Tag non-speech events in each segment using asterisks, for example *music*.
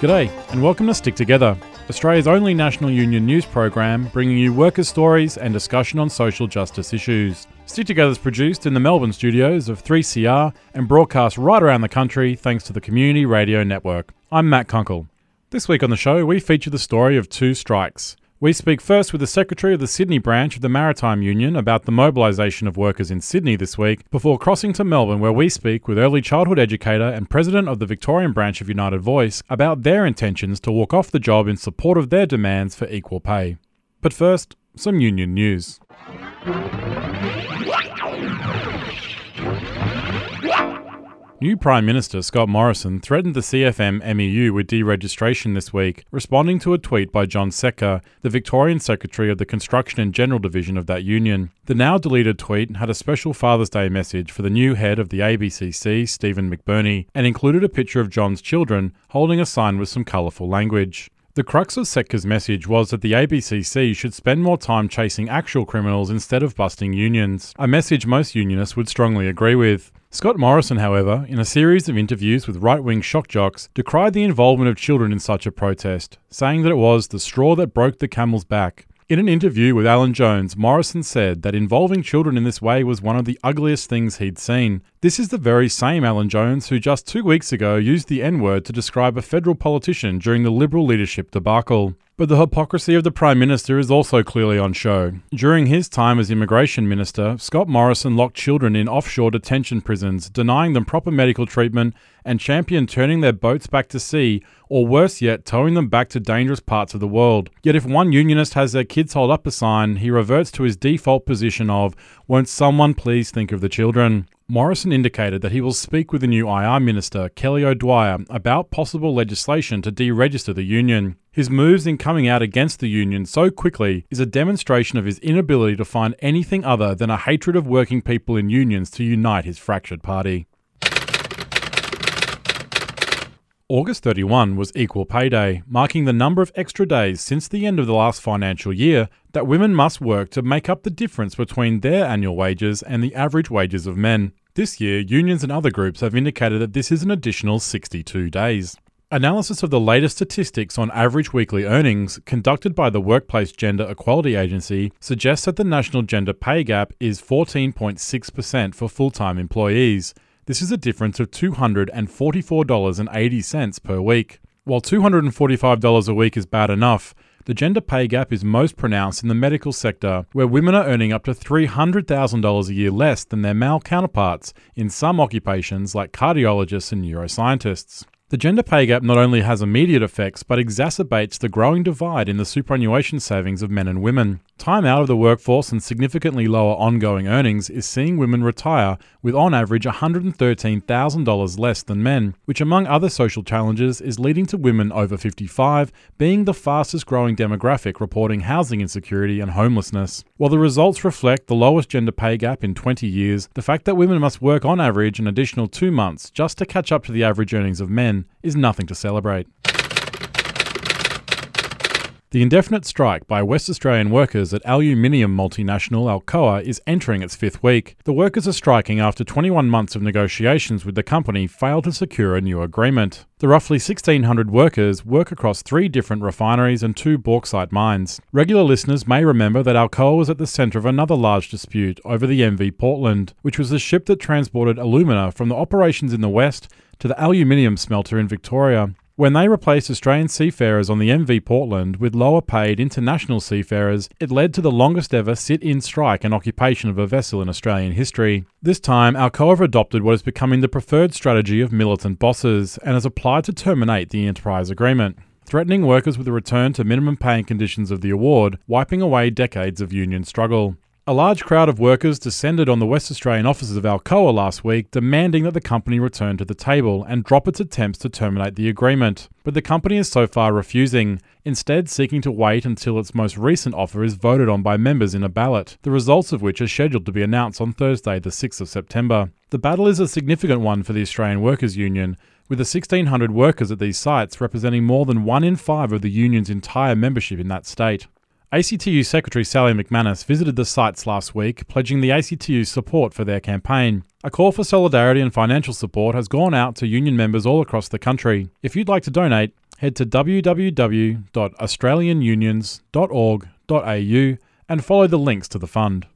G'day, and welcome to Stick Together, Australia's only national union news program bringing you workers' stories and discussion on social justice issues. Stick Together is produced in the Melbourne studios of 3CR and broadcast right around the country thanks to the Community Radio Network. I'm Matt Kunkel. This week on the show, we feature the story of two strikes. We speak first with the Secretary of the Sydney branch of the Maritime Union about the mobilisation of workers in Sydney this week, before crossing to Melbourne, where we speak with early childhood educator and President of the Victorian branch of United Voice about their intentions to walk off the job in support of their demands for equal pay. But first, some union news. New Prime Minister Scott Morrison threatened the CFM MEU with deregistration this week, responding to a tweet by John Setka, the Victorian Secretary of the Construction and General Division of that union. The now deleted tweet had a special Father's Day message for the new head of the ABCC, Stephen McBurney, and included a picture of John's children holding a sign with some colourful language. The crux of Setka's message was that the ABCC should spend more time chasing actual criminals instead of busting unions, a message most unionists would strongly agree with. Scott Morrison, however, in a series of interviews with right wing shock jocks, decried the involvement of children in such a protest, saying that it was the straw that broke the camel's back. In an interview with Alan Jones, Morrison said that involving children in this way was one of the ugliest things he'd seen. This is the very same Alan Jones who just two weeks ago used the N word to describe a federal politician during the Liberal leadership debacle. But the hypocrisy of the Prime Minister is also clearly on show. During his time as Immigration Minister, Scott Morrison locked children in offshore detention prisons, denying them proper medical treatment, and championed turning their boats back to sea, or worse yet, towing them back to dangerous parts of the world. Yet if one unionist has their kids hold up a sign, he reverts to his default position of, won't someone please think of the children? Morrison indicated that he will speak with the new IR Minister, Kelly O'Dwyer, about possible legislation to deregister the union. His moves in coming out against the union so quickly is a demonstration of his inability to find anything other than a hatred of working people in unions to unite his fractured party. August 31 was Equal Pay Day, marking the number of extra days since the end of the last financial year that women must work to make up the difference between their annual wages and the average wages of men. This year, unions and other groups have indicated that this is an additional 62 days. Analysis of the latest statistics on average weekly earnings, conducted by the Workplace Gender Equality Agency, suggests that the national gender pay gap is 14.6% for full time employees. This is a difference of $244.80 per week. While $245 a week is bad enough, the gender pay gap is most pronounced in the medical sector, where women are earning up to $300,000 a year less than their male counterparts in some occupations like cardiologists and neuroscientists. The gender pay gap not only has immediate effects, but exacerbates the growing divide in the superannuation savings of men and women. Time out of the workforce and significantly lower ongoing earnings is seeing women retire with on average $113,000 less than men, which, among other social challenges, is leading to women over 55 being the fastest growing demographic reporting housing insecurity and homelessness. While the results reflect the lowest gender pay gap in 20 years, the fact that women must work on average an additional two months just to catch up to the average earnings of men is nothing to celebrate. The indefinite strike by West Australian workers at aluminium multinational Alcoa is entering its fifth week. The workers are striking after 21 months of negotiations with the company failed to secure a new agreement. The roughly 1,600 workers work across three different refineries and two bauxite mines. Regular listeners may remember that Alcoa was at the centre of another large dispute over the MV Portland, which was the ship that transported alumina from the operations in the west to the aluminium smelter in Victoria. When they replaced Australian seafarers on the MV Portland with lower paid international seafarers, it led to the longest ever sit in strike and occupation of a vessel in Australian history. This time, Alcoa have adopted what is becoming the preferred strategy of militant bosses and has applied to terminate the enterprise agreement threatening workers with a return to minimum paying conditions of the award, wiping away decades of union struggle. A large crowd of workers descended on the West Australian offices of Alcoa last week, demanding that the company return to the table and drop its attempts to terminate the agreement. But the company is so far refusing, instead, seeking to wait until its most recent offer is voted on by members in a ballot, the results of which are scheduled to be announced on Thursday, the 6th of September. The battle is a significant one for the Australian Workers' Union, with the 1,600 workers at these sites representing more than one in five of the union's entire membership in that state. ACTU Secretary Sally McManus visited the sites last week, pledging the ACTU's support for their campaign. A call for solidarity and financial support has gone out to union members all across the country. If you'd like to donate, head to www.australianunions.org.au and follow the links to the fund.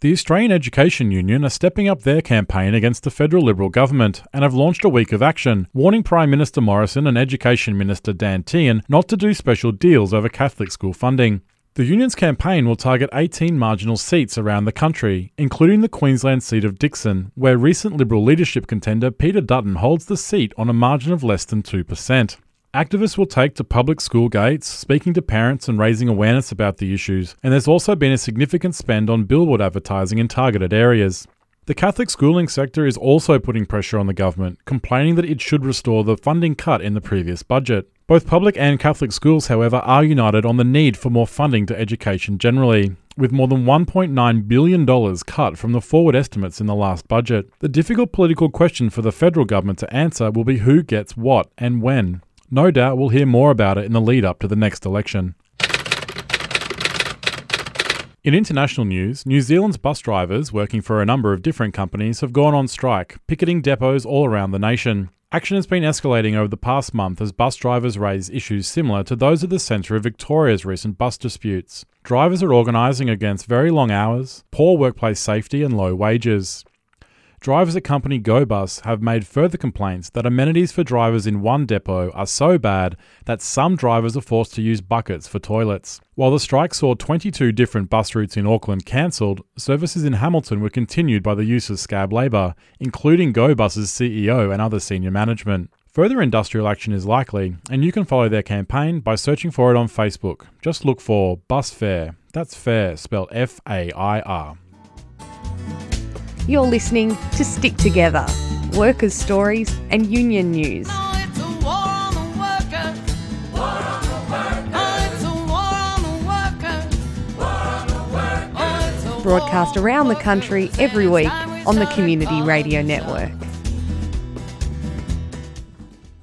The Australian Education Union are stepping up their campaign against the federal Liberal government and have launched a week of action, warning Prime Minister Morrison and Education Minister Dan Tehan not to do special deals over Catholic school funding. The union's campaign will target 18 marginal seats around the country, including the Queensland seat of Dickson, where recent Liberal leadership contender Peter Dutton holds the seat on a margin of less than 2%. Activists will take to public school gates, speaking to parents and raising awareness about the issues, and there's also been a significant spend on billboard advertising in targeted areas. The Catholic schooling sector is also putting pressure on the government, complaining that it should restore the funding cut in the previous budget. Both public and Catholic schools, however, are united on the need for more funding to education generally, with more than $1.9 billion cut from the forward estimates in the last budget. The difficult political question for the federal government to answer will be who gets what and when. No doubt we'll hear more about it in the lead up to the next election. In international news, New Zealand's bus drivers, working for a number of different companies, have gone on strike, picketing depots all around the nation. Action has been escalating over the past month as bus drivers raise issues similar to those at the centre of Victoria's recent bus disputes. Drivers are organising against very long hours, poor workplace safety, and low wages. Drivers at company GoBus have made further complaints that amenities for drivers in one depot are so bad that some drivers are forced to use buckets for toilets. While the strike saw 22 different bus routes in Auckland cancelled, services in Hamilton were continued by the use of scab labour, including GoBus's CEO and other senior management. Further industrial action is likely, and you can follow their campaign by searching for it on Facebook. Just look for Bus Fair. That's fair, spelled F A I R. You're listening to Stick Together Workers' Stories and Union News. Broadcast around the country every week on the Community Radio Network.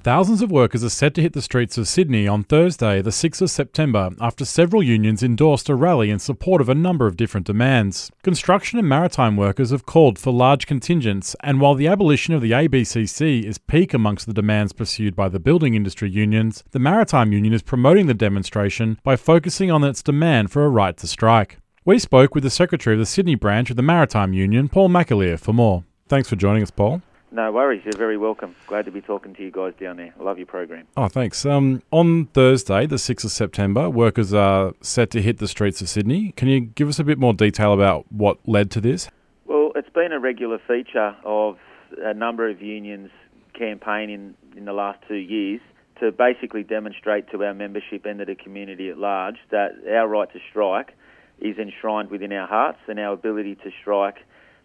Thousands of workers are set to hit the streets of Sydney on Thursday, the 6th of September, after several unions endorsed a rally in support of a number of different demands. Construction and maritime workers have called for large contingents, and while the abolition of the ABCC is peak amongst the demands pursued by the building industry unions, the Maritime Union is promoting the demonstration by focusing on its demand for a right to strike. We spoke with the Secretary of the Sydney branch of the Maritime Union, Paul McAleer, for more. Thanks for joining us, Paul. No worries. You're very welcome. Glad to be talking to you guys down there. I love your program. Oh, thanks. Um, on Thursday, the 6th of September, workers are set to hit the streets of Sydney. Can you give us a bit more detail about what led to this? Well, it's been a regular feature of a number of unions campaigning in the last two years to basically demonstrate to our membership and to the community at large that our right to strike is enshrined within our hearts and our ability to strike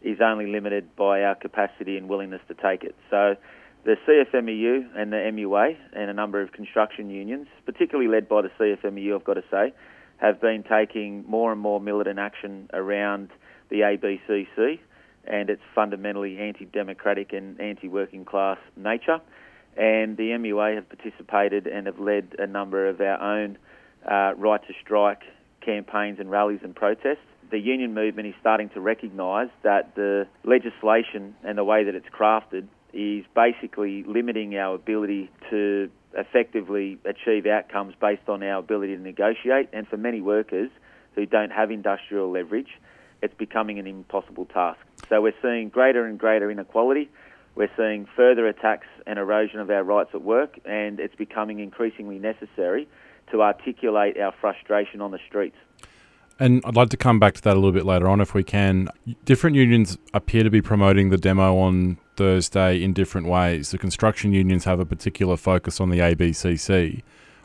is only limited by our capacity and willingness to take it. So the CFMEU and the MUA and a number of construction unions, particularly led by the CFMEU, I've got to say, have been taking more and more militant action around the ABCC and its fundamentally anti-democratic and anti-working class nature. And the MUA have participated and have led a number of our own uh, right to strike campaigns and rallies and protests the union movement is starting to recognise that the legislation and the way that it's crafted is basically limiting our ability to effectively achieve outcomes based on our ability to negotiate. And for many workers who don't have industrial leverage, it's becoming an impossible task. So we're seeing greater and greater inequality. We're seeing further attacks and erosion of our rights at work, and it's becoming increasingly necessary to articulate our frustration on the streets. And I'd like to come back to that a little bit later on if we can. Different unions appear to be promoting the demo on Thursday in different ways. The construction unions have a particular focus on the ABCC.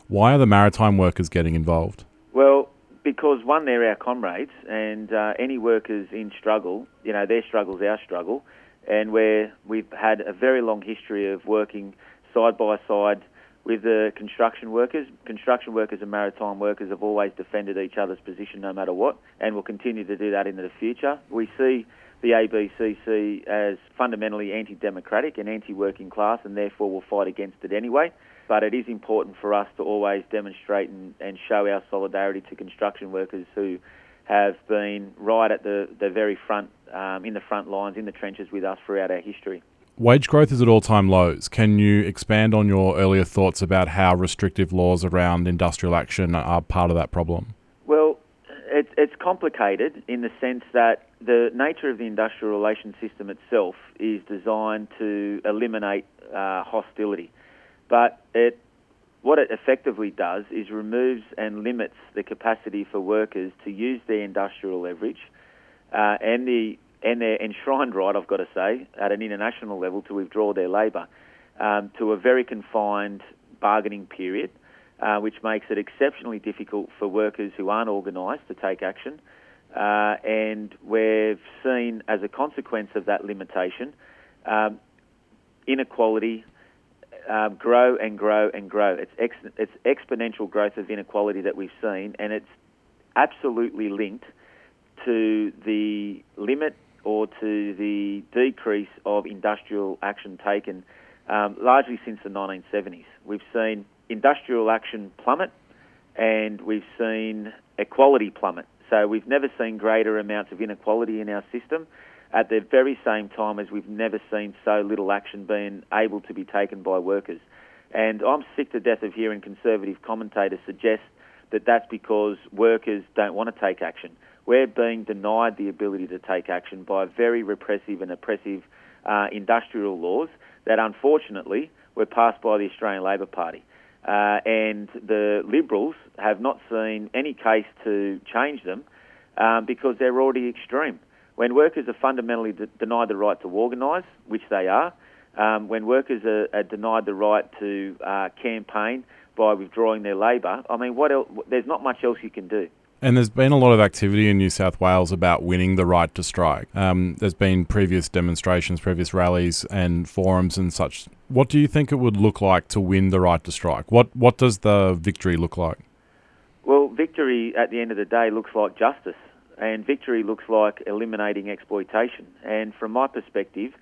Why are the maritime workers getting involved? Well, because one, they're our comrades, and uh, any workers in struggle, you know, their struggle's our struggle, and where we've had a very long history of working side by side with the construction workers. Construction workers and maritime workers have always defended each other's position no matter what, and will continue to do that into the future. We see the ABCC as fundamentally anti-democratic and anti-working class, and therefore will fight against it anyway. but it is important for us to always demonstrate and, and show our solidarity to construction workers who have been right at the, the very front, um, in the front lines, in the trenches with us throughout our history. Wage growth is at all time lows. Can you expand on your earlier thoughts about how restrictive laws around industrial action are part of that problem? Well, it, it's complicated in the sense that the nature of the industrial relations system itself is designed to eliminate uh, hostility. But it, what it effectively does is removes and limits the capacity for workers to use their industrial leverage uh, and the and their enshrined right, I've got to say, at an international level to withdraw their labour um, to a very confined bargaining period, uh, which makes it exceptionally difficult for workers who aren't organised to take action. Uh, and we've seen, as a consequence of that limitation, um, inequality um, grow and grow and grow. It's, ex- it's exponential growth of inequality that we've seen, and it's absolutely linked to the limit or to the decrease of industrial action taken um, largely since the 1970s. We've seen industrial action plummet and we've seen equality plummet. So we've never seen greater amounts of inequality in our system at the very same time as we've never seen so little action being able to be taken by workers. And I'm sick to death of hearing conservative commentators suggest that that's because workers don't want to take action. We're being denied the ability to take action by very repressive and oppressive uh, industrial laws that unfortunately were passed by the Australian Labor Party. Uh, and the Liberals have not seen any case to change them um, because they're already extreme. When workers are fundamentally de- denied the right to organise, which they are, um, when workers are, are, denied the right to uh, campaign by withdrawing their labour, I mean, what else? There's not much else you can do. And there's been a lot of activity in New South Wales about winning the right to strike. Um, there's been previous demonstrations, previous rallies, and forums and such. What do you think it would look like to win the right to strike? What What does the victory look like? Well, victory at the end of the day looks like justice and victory looks like eliminating exploitation. And from my perspective,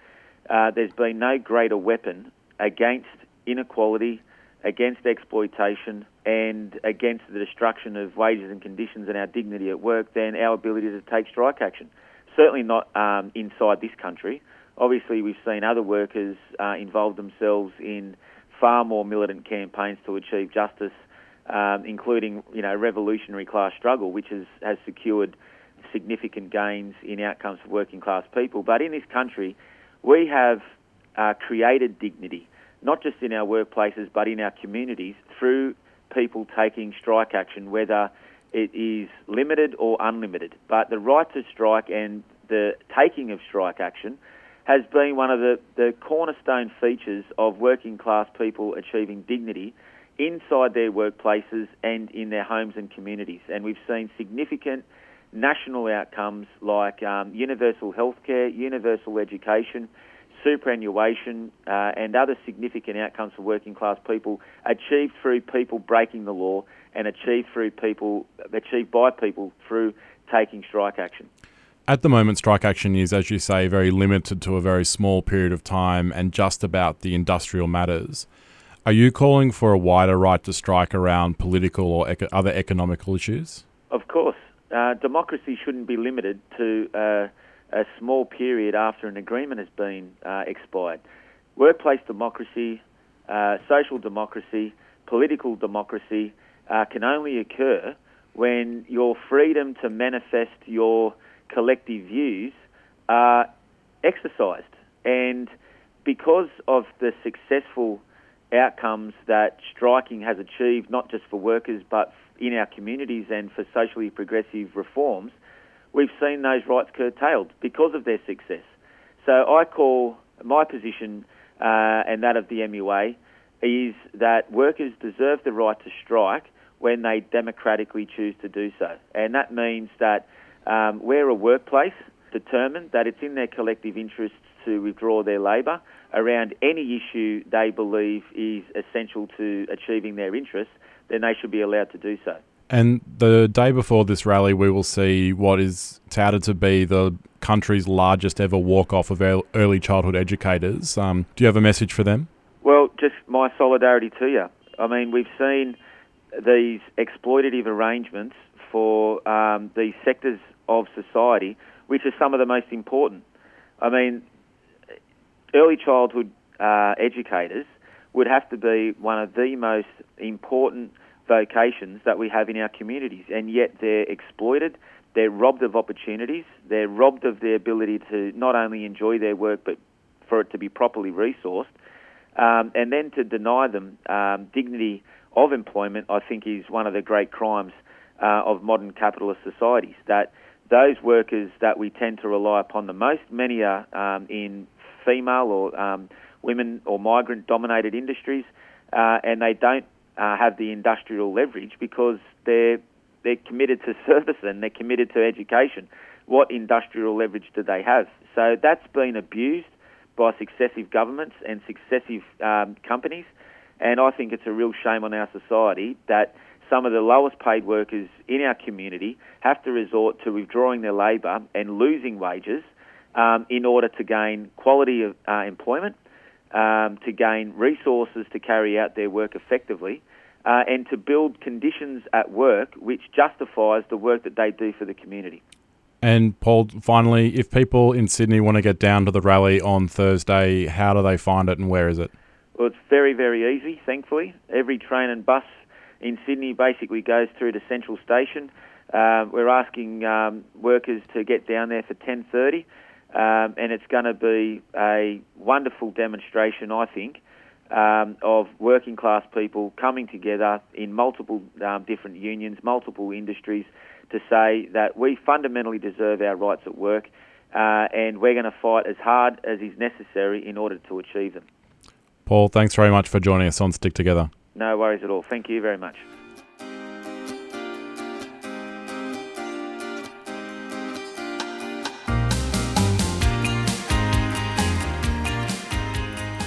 uh, there's been no greater weapon against inequality, against exploitation, and against the destruction of wages and conditions and our dignity at work than our ability to take strike action. Certainly not um, inside this country. Obviously, we've seen other workers uh, involve themselves in far more militant campaigns to achieve justice, um, including you know revolutionary class struggle, which has, has secured significant gains in outcomes for working class people. But in this country, we have uh, created dignity, not just in our workplaces, but in our communities through people taking strike action, whether it is limited or unlimited. But the right to strike and the taking of strike action has been one of the, the cornerstone features of working class people achieving dignity inside their workplaces and in their homes and communities. And we've seen significant national outcomes like um, universal healthcare, universal education, superannuation, uh, and other significant outcomes for working class people achieved through people breaking the law and achieved through people achieved by people through taking strike action. At the moment, strike action is, as you say, very limited to a very small period of time and just about the industrial matters. Are you calling for a wider right to strike around political or eco- other economical issues? Of course. Uh, democracy shouldn't be limited to uh, a small period after an agreement has been uh, expired. Workplace democracy, uh, social democracy, political democracy uh, can only occur when your freedom to manifest your collective views are exercised. And because of the successful outcomes that striking has achieved, not just for workers but in our communities and for socially progressive reforms, we've seen those rights curtailed because of their success. So I call my position uh, and that of the MUA is that workers deserve the right to strike when they democratically choose to do so. And that means that um, we're a workplace determined that it's in their collective interests to withdraw their labour around any issue they believe is essential to achieving their interests then they should be allowed to do so. And the day before this rally, we will see what is touted to be the country's largest ever walk off of early childhood educators. Um, do you have a message for them? Well, just my solidarity to you. I mean, we've seen these exploitative arrangements for um, these sectors of society, which are some of the most important. I mean, early childhood uh, educators would have to be one of the most important vocations that we have in our communities, and yet they're exploited, they're robbed of opportunities, they're robbed of their ability to not only enjoy their work but for it to be properly resourced, um, and then to deny them um, dignity of employment, I think is one of the great crimes uh, of modern capitalist societies. That those workers that we tend to rely upon the most, many are um, in female or um, women or migrant dominated industries, uh, and they don't uh, have the industrial leverage because they're they're committed to *laughs* service and they're committed to education. What industrial leverage do they have? So that's been abused by successive governments and successive um, companies, and I think it's a real shame on our society that some of the lowest paid workers in our community have to resort to withdrawing their labour and losing wages um, in order to gain quality of uh, employment, um, to gain resources to carry out their work effectively, uh, and to build conditions at work which justifies the work that they do for the community. And Paul, finally, if people in Sydney want to get down to the rally on Thursday, how do they find it and where is it? Well, it's very, very easy, thankfully. Every train and bus in Sydney basically goes through to Central Station. Uh, we're asking um, workers to get down there for 10.30 um, and it's going to be a wonderful demonstration, I think, um, of working class people coming together in multiple um, different unions, multiple industries, to say that we fundamentally deserve our rights at work, uh, and we're going to fight as hard as is necessary in order to achieve them. Paul, thanks very much for joining us on Stick Together. No worries at all. Thank you very much.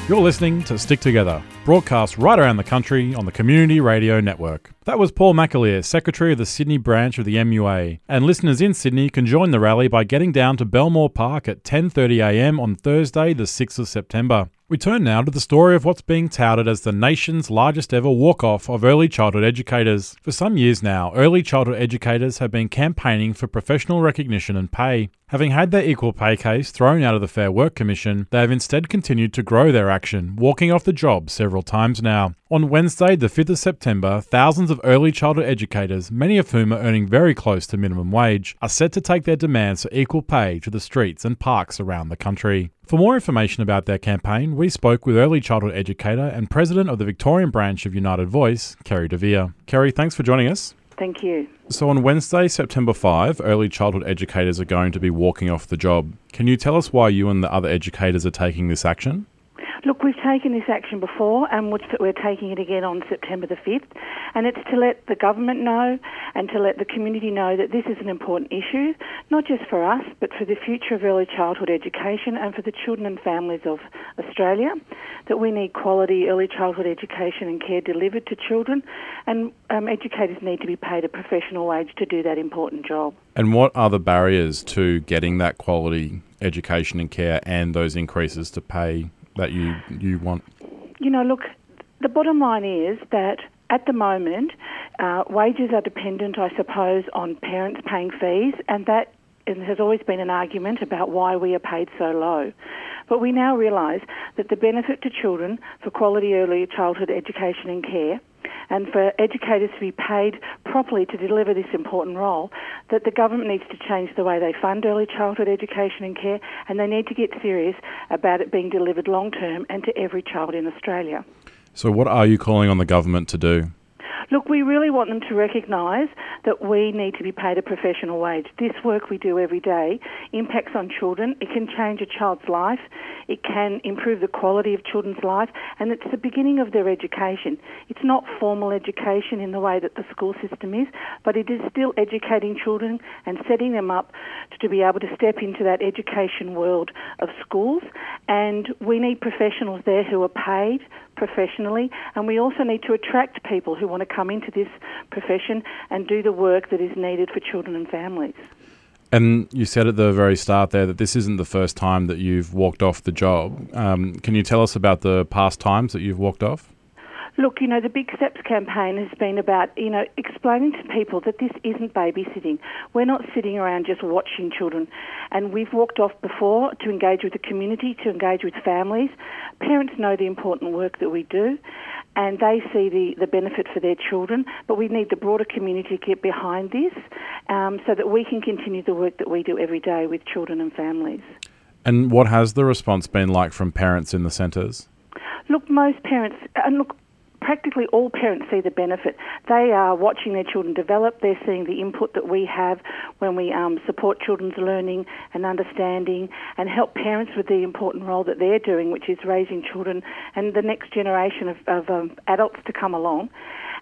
You're listening to Stick Together, broadcast right around the country on the Community Radio Network. That was Paul McAleer, Secretary of the Sydney branch of the MUA, and listeners in Sydney can join the rally by getting down to Belmore Park at 10.30am on Thursday the 6th of September. We turn now to the story of what's being touted as the nation's largest ever walk off of early childhood educators. For some years now, early childhood educators have been campaigning for professional recognition and pay. Having had their equal pay case thrown out of the Fair Work Commission, they have instead continued to grow their action, walking off the job several times now. On Wednesday, the 5th of September, thousands of early childhood educators, many of whom are earning very close to minimum wage, are set to take their demands for equal pay to the streets and parks around the country. For more information about their campaign, we spoke with early childhood educator and president of the Victorian branch of United Voice, Kerry Devere. Kerry, thanks for joining us. Thank you. So, on Wednesday, September 5, early childhood educators are going to be walking off the job. Can you tell us why you and the other educators are taking this action? Look, we've taken this action before and we're taking it again on September the 5th. And it's to let the government know and to let the community know that this is an important issue, not just for us, but for the future of early childhood education and for the children and families of Australia. That we need quality early childhood education and care delivered to children, and um, educators need to be paid a professional wage to do that important job. And what are the barriers to getting that quality education and care and those increases to pay that you, you want? You know, look, the bottom line is that at the moment, uh, wages are dependent, I suppose, on parents paying fees, and that and has always been an argument about why we are paid so low. But we now realise that the benefit to children for quality early childhood education and care and for educators to be paid properly to deliver this important role, that the government needs to change the way they fund early childhood education and care, and they need to get serious about it being delivered long term and to every child in Australia. So, what are you calling on the government to do? Look, we really want them to recognise that we need to be paid a professional wage. This work we do every day impacts on children. It can change a child's life. It can improve the quality of children's life, and it's the beginning of their education. It's not formal education in the way that the school system is, but it is still educating children and setting them up to be able to step into that education world of schools. And we need professionals there who are paid professionally, and we also need to attract people who want to come into this profession and do the work that is needed for children and families. And you said at the very start there that this isn't the first time that you've walked off the job. Um, can you tell us about the past times that you've walked off? Look, you know, the Big Steps campaign has been about, you know, explaining to people that this isn't babysitting. We're not sitting around just watching children. And we've walked off before to engage with the community, to engage with families. Parents know the important work that we do and they see the, the benefit for their children, but we need the broader community to get behind this um, so that we can continue the work that we do every day with children and families. And what has the response been like from parents in the centres? Look, most parents, and look, practically all parents see the benefit. They are watching their children develop. They're seeing the input that we have when we um, support children's learning and understanding and help parents with the important role that they're doing, which is raising children and the next generation of, of um, adults to come along.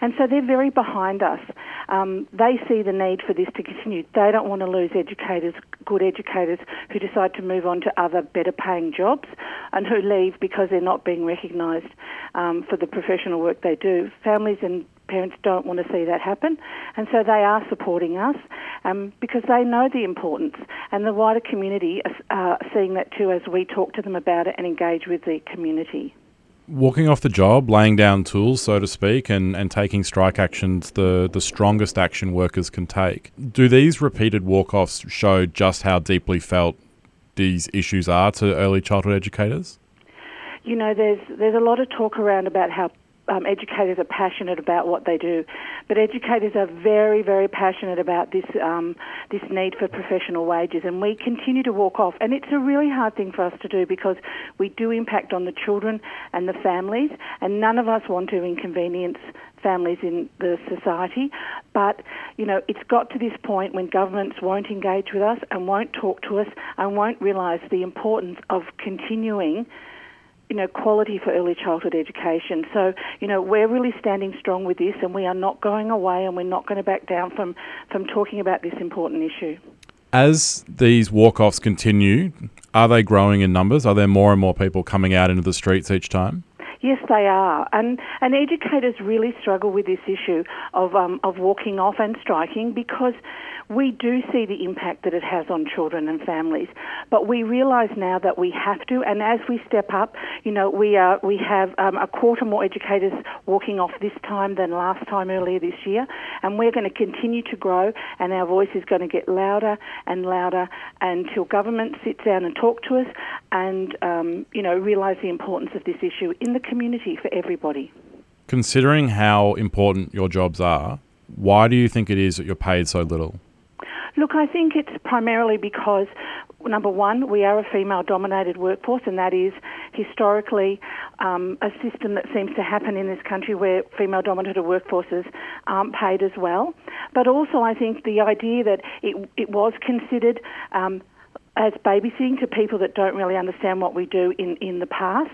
And so they're very behind us. Um, they see the need for this to continue. They don't want to lose educators, good educators, who decide to move on to other better paying jobs and who leave because they're not being recognised um, for the professional work they do. Families and parents don't want to see that happen, and so they are supporting us um, because they know the importance, and the wider community are seeing that too as we talk to them about it and engage with the community walking off the job, laying down tools, so to speak, and, and taking strike actions, the, the strongest action workers can take. Do these repeated walk offs show just how deeply felt these issues are to early childhood educators? You know, there's there's a lot of talk around about how um, educators are passionate about what they do, but educators are very, very passionate about this um, this need for professional wages, and we continue to walk off. And it's a really hard thing for us to do because we do impact on the children and the families, and none of us want to inconvenience families in the society. But, you know, it's got to this point when governments won't engage with us and won't talk to us and won't realise the importance of continuing you know, quality for early childhood education. So, you know, we're really standing strong with this and we are not going away and we're not going to back down from, from talking about this important issue. As these walk offs continue, are they growing in numbers? Are there more and more people coming out into the streets each time? Yes, they are, and and educators really struggle with this issue of um, of walking off and striking because we do see the impact that it has on children and families. But we realise now that we have to, and as we step up, you know, we are we have um, a quarter more educators walking off this time than last time earlier this year, and we're going to continue to grow, and our voice is going to get louder and louder until government sits down and talk to us, and um, you know, realise the importance of this issue in the community for everybody. Considering how important your jobs are, why do you think it is that you're paid so little? Look, I think it's primarily because, number one, we are a female dominated workforce, and that is historically um, a system that seems to happen in this country where female dominated workforces aren't paid as well. But also, I think the idea that it, it was considered. Um, as babysitting to people that don't really understand what we do in, in the past.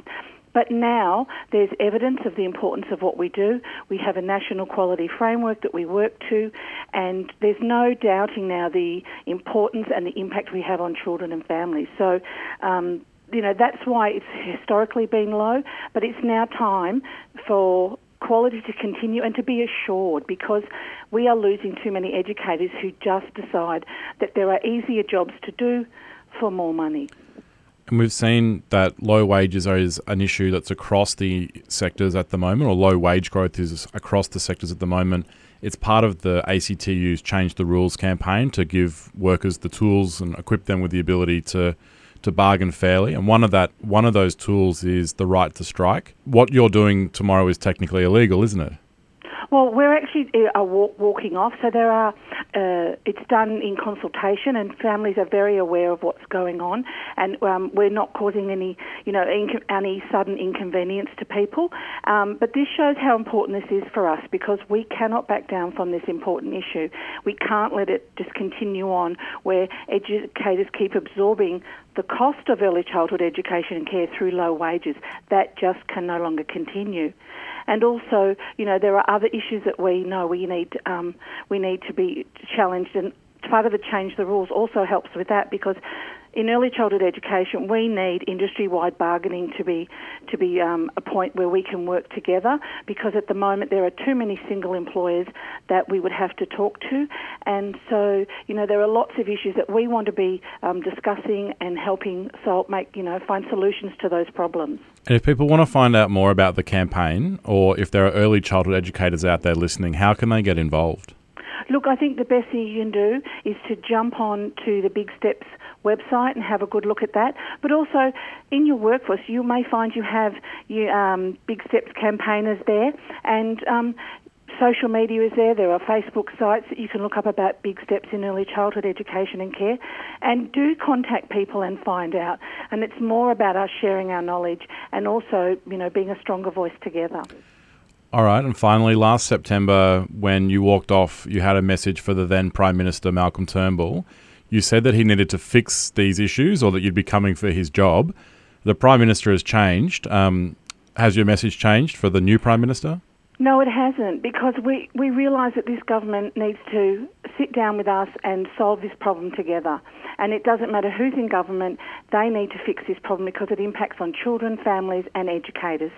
But now there's evidence of the importance of what we do. We have a national quality framework that we work to, and there's no doubting now the importance and the impact we have on children and families. So, um, you know, that's why it's historically been low, but it's now time for quality to continue and to be assured because we are losing too many educators who just decide that there are easier jobs to do for more money. And we've seen that low wages is an issue that's across the sectors at the moment, or low wage growth is across the sectors at the moment. It's part of the ACTU's Change the Rules campaign to give workers the tools and equip them with the ability to to bargain fairly. And one of that one of those tools is the right to strike. What you're doing tomorrow is technically illegal, isn't it? Well, we're actually uh, walk, walking off, so there are. Uh, it's done in consultation, and families are very aware of what's going on, and um, we're not causing any, you know, inc- any sudden inconvenience to people. Um, but this shows how important this is for us because we cannot back down from this important issue. We can't let it just continue on where educators keep absorbing the cost of early childhood education and care through low wages. That just can no longer continue. And also, you know, there are other issues that we know we need um, we need to be challenged, and part of the change the rules also helps with that because in early childhood education, we need industry-wide bargaining to be to be um, a point where we can work together. Because at the moment there are too many single employers that we would have to talk to, and so you know there are lots of issues that we want to be um, discussing and helping solve, make you know find solutions to those problems. And if people want to find out more about the campaign, or if there are early childhood educators out there listening, how can they get involved? Look, I think the best thing you can do is to jump on to the Big Steps website and have a good look at that. But also, in your workforce, you may find you have you, um, Big Steps campaigners there, and um, social media is there. There are Facebook sites that you can look up about big steps in early childhood education and care. And do contact people and find out. And it's more about us sharing our knowledge and also, you know, being a stronger voice together. All right, and finally, last September, when you walked off, you had a message for the then Prime Minister Malcolm Turnbull. You said that he needed to fix these issues or that you'd be coming for his job. The Prime Minister has changed. Um, has your message changed for the new Prime Minister? No, it hasn't, because we, we realise that this government needs to sit down with us and solve this problem together. And it doesn't matter who's in government, they need to fix this problem because it impacts on children, families, and educators.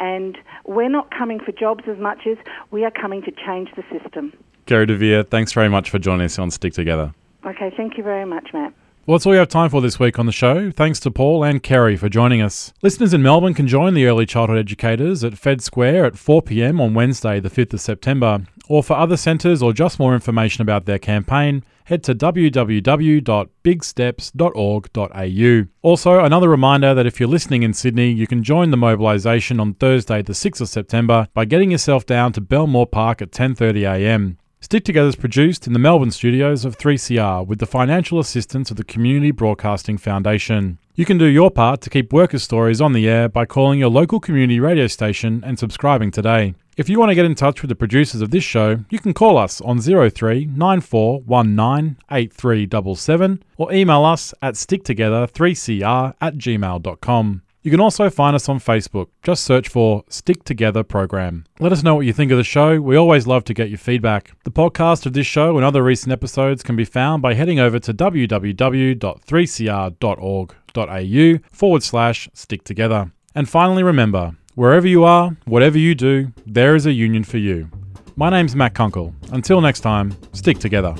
And we're not coming for jobs as much as we are coming to change the system. Kerry DeVere, thanks very much for joining us on Stick Together. Okay, thank you very much, Matt. Well, that's all we have time for this week on the show. Thanks to Paul and Kerry for joining us. Listeners in Melbourne can join the early childhood educators at Fed Square at 4pm on Wednesday, the 5th of September. Or for other centres or just more information about their campaign, head to www.bigsteps.org.au. Also, another reminder that if you're listening in Sydney, you can join the mobilisation on Thursday, the 6th of September by getting yourself down to Belmore Park at 10.30am. Stick Together is produced in the Melbourne studios of 3CR with the financial assistance of the Community Broadcasting Foundation. You can do your part to keep workers' stories on the air by calling your local community radio station and subscribing today. If you want to get in touch with the producers of this show, you can call us on 03 9419 8377 or email us at sticktogether3cr at gmail.com. You can also find us on Facebook. Just search for Stick Together Program. Let us know what you think of the show. We always love to get your feedback. The podcast of this show and other recent episodes can be found by heading over to www.3cr.org.au forward slash stick together. And finally, remember wherever you are, whatever you do, there is a union for you. My name's Matt Kunkel. Until next time, stick together.